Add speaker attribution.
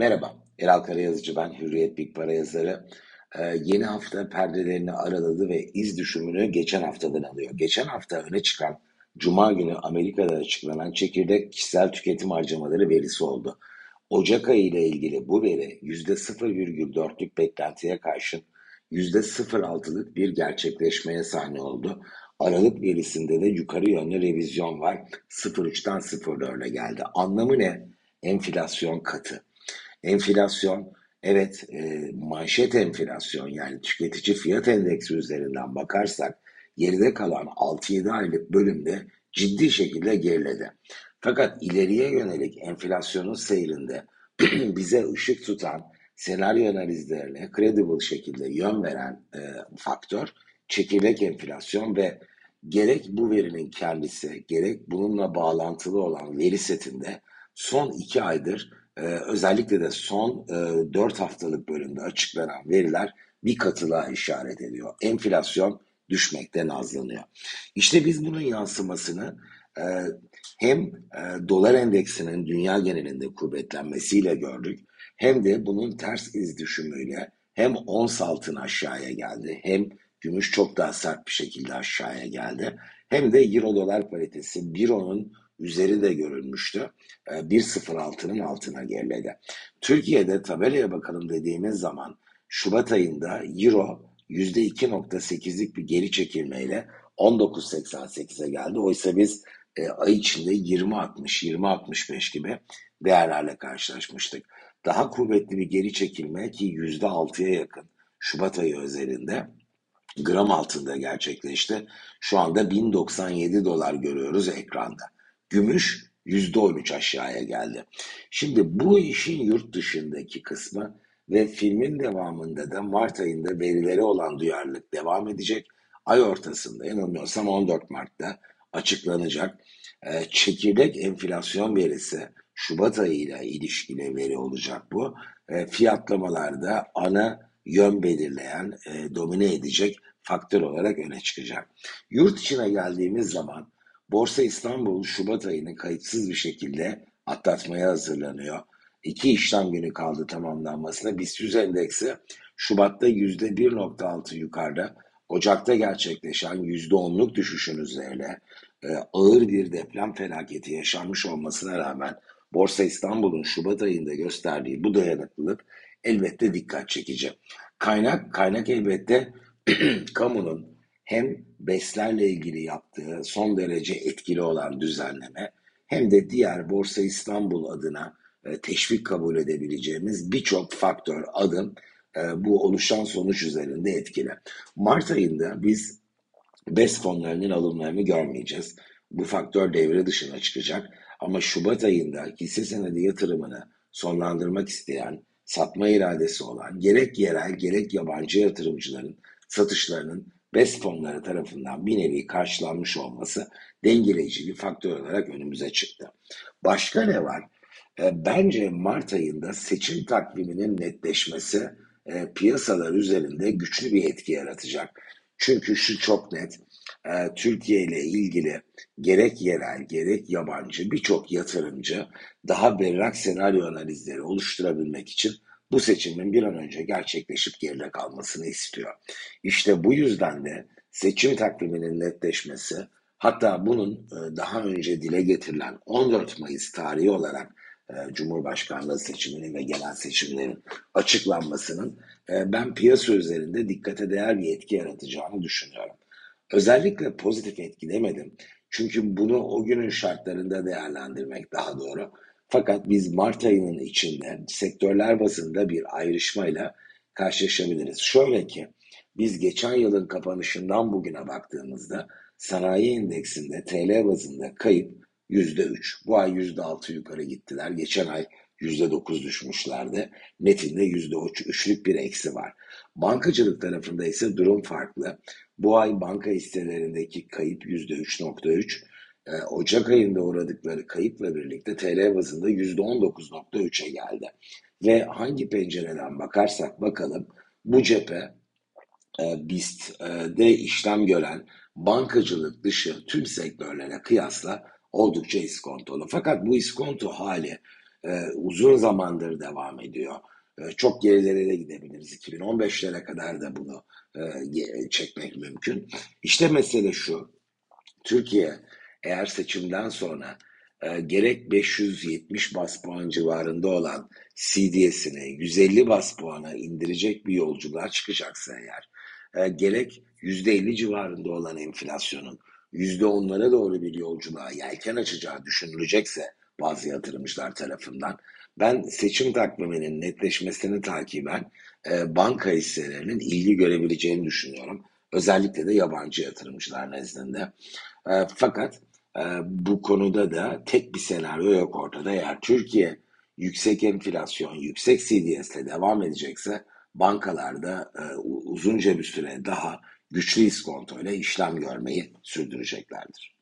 Speaker 1: Merhaba, Eral Karayazıcı ben, Hürriyet Big Para yazarı. Ee, yeni hafta perdelerini araladı ve iz düşümünü geçen haftadan alıyor. Geçen hafta öne çıkan Cuma günü Amerika'da açıklanan çekirdek kişisel tüketim harcamaları verisi oldu. Ocak ayı ile ilgili bu veri %0,4'lük beklentiye karşın %0,6'lık bir gerçekleşmeye sahne oldu. Aralık verisinde de yukarı yönlü revizyon var. 0,3'ten 0,4'e geldi. Anlamı ne? Enflasyon katı. Enflasyon evet e, manşet enflasyon yani tüketici fiyat endeksi üzerinden bakarsak geride kalan 6-7 aylık bölümde ciddi şekilde geriledi. Fakat ileriye yönelik enflasyonun seyrinde bize ışık tutan senaryo analizlerine credible şekilde yön veren e, faktör çekirdek enflasyon ve gerek bu verinin kendisi gerek bununla bağlantılı olan veri setinde son iki aydır e, özellikle de son e, 4 haftalık bölümde açıklanan veriler bir katılığa işaret ediyor. Enflasyon düşmekte nazlanıyor. İşte biz bunun yansımasını e, hem e, dolar endeksinin dünya genelinde kuvvetlenmesiyle gördük hem de bunun ters iz düşümüyle hem ons altın aşağıya geldi hem gümüş çok daha sert bir şekilde aşağıya geldi hem de euro dolar paritesi büronun üzeri de görülmüştü. 1.06'nın ee, altına geriledi. Türkiye'de tabelaya bakalım dediğimiz zaman Şubat ayında Euro %2.8'lik bir geri çekilmeyle 19.88'e geldi. Oysa biz e, ay içinde 20.60, 20.65 gibi değerlerle karşılaşmıştık. Daha kuvvetli bir geri çekilme ki %6'ya yakın Şubat ayı özelinde gram altında gerçekleşti. Şu anda 1097 dolar görüyoruz ekranda. Gümüş %13 aşağıya geldi. Şimdi bu işin yurt dışındaki kısmı ve filmin devamında da Mart ayında verileri olan duyarlılık devam edecek. Ay ortasında yanılmıyorsam 14 Mart'ta açıklanacak. Ee, çekirdek enflasyon verisi Şubat ayıyla ilişkili veri olacak bu. Ee, fiyatlamalarda ana yön belirleyen, e, domine edecek faktör olarak öne çıkacak. Yurt içine geldiğimiz zaman Borsa İstanbul Şubat ayını kayıtsız bir şekilde atlatmaya hazırlanıyor. İki işlem günü kaldı tamamlanmasına. BIST 100 endeksi Şubat'ta %1.6 yukarıda, Ocak'ta gerçekleşen %10'luk düşüşün üzerine e, ağır bir deprem felaketi yaşanmış olmasına rağmen Borsa İstanbul'un Şubat ayında gösterdiği bu dayanıklılık elbette dikkat çekici. Kaynak, kaynak elbette kamunun hem BES'lerle ilgili yaptığı son derece etkili olan düzenleme hem de diğer Borsa İstanbul adına e, teşvik kabul edebileceğimiz birçok faktör, adım e, bu oluşan sonuç üzerinde etkili. Mart ayında biz BES fonlarının alımlarını görmeyeceğiz. Bu faktör devre dışına çıkacak. Ama Şubat ayında hisse senedi yatırımını sonlandırmak isteyen, satma iradesi olan gerek yerel gerek yabancı yatırımcıların satışlarının BES fonları tarafından bir nevi karşılanmış olması dengeleyici bir faktör olarak önümüze çıktı. Başka ne var? E, bence Mart ayında seçim takviminin netleşmesi e, piyasalar üzerinde güçlü bir etki yaratacak. Çünkü şu çok net, e, Türkiye ile ilgili gerek yerel gerek yabancı birçok yatırımcı daha berrak senaryo analizleri oluşturabilmek için bu seçimin bir an önce gerçekleşip geride kalmasını istiyor. İşte bu yüzden de seçim takviminin netleşmesi hatta bunun e, daha önce dile getirilen 14 Mayıs tarihi olarak e, Cumhurbaşkanlığı seçiminin ve genel seçimlerin açıklanmasının e, ben piyasa üzerinde dikkate değer bir etki yaratacağını düşünüyorum. Özellikle pozitif etki demedim. Çünkü bunu o günün şartlarında değerlendirmek daha doğru. Fakat biz Mart ayının içinde sektörler bazında bir ayrışmayla karşılaşabiliriz. Şöyle ki biz geçen yılın kapanışından bugüne baktığımızda sanayi endeksinde TL bazında kayıp %3. Bu ay %6 yukarı gittiler. Geçen ay %9 düşmüşlerdi. Netinde %3'lük bir eksi var. Bankacılık tarafında ise durum farklı. Bu ay banka hisselerindeki kayıp %3.3. Ee, Ocak ayında uğradıkları kayıpla birlikte TL bazında %19.3'e geldi. Ve hangi pencereden bakarsak bakalım bu cephe e, BIST'de işlem gören bankacılık dışı tüm sektörlere kıyasla oldukça iskontolu. Fakat bu iskonto hali e, uzun zamandır devam ediyor. E, çok gerilere de gidebiliriz. 2015'lere kadar da bunu e, çekmek mümkün. İşte mesele şu. Türkiye eğer seçimden sonra e, gerek 570 bas puan civarında olan CDS'ini 150 bas puana indirecek bir yolculuğa çıkacaksa eğer, e, gerek %50 civarında olan enflasyonun %10'lara doğru bir yolculuğa yelken açacağı düşünülecekse bazı yatırımcılar tarafından ben seçim takviminin netleşmesini takiben e, banka hisselerinin ilgi görebileceğini düşünüyorum. Özellikle de yabancı yatırımcılar nezdinde. E, fakat e, bu konuda da tek bir senaryo yok ortada. Eğer Türkiye yüksek enflasyon, yüksek CDS ile devam edecekse bankalarda e, uzunca bir süre daha güçlü iskonto ile işlem görmeyi sürdüreceklerdir.